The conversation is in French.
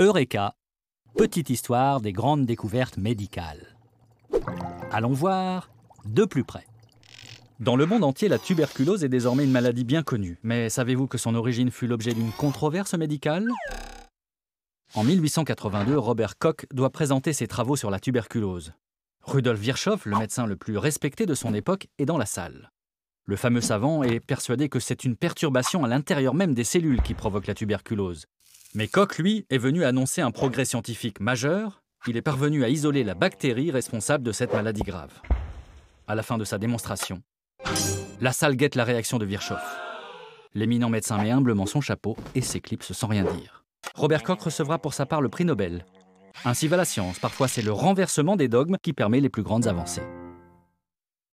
Eureka Petite histoire des grandes découvertes médicales. Allons voir de plus près. Dans le monde entier, la tuberculose est désormais une maladie bien connue. Mais savez-vous que son origine fut l'objet d'une controverse médicale? En 1882, Robert Koch doit présenter ses travaux sur la tuberculose. Rudolf Virchow, le médecin le plus respecté de son époque, est dans la salle. Le fameux savant est persuadé que c'est une perturbation à l'intérieur même des cellules qui provoque la tuberculose. Mais Koch, lui, est venu annoncer un progrès scientifique majeur. Il est parvenu à isoler la bactérie responsable de cette maladie grave. À la fin de sa démonstration, la salle guette la réaction de Virchow. L'éminent médecin met humblement son chapeau et s'éclipse sans rien dire. Robert Koch recevra pour sa part le prix Nobel. Ainsi va la science, parfois c'est le renversement des dogmes qui permet les plus grandes avancées.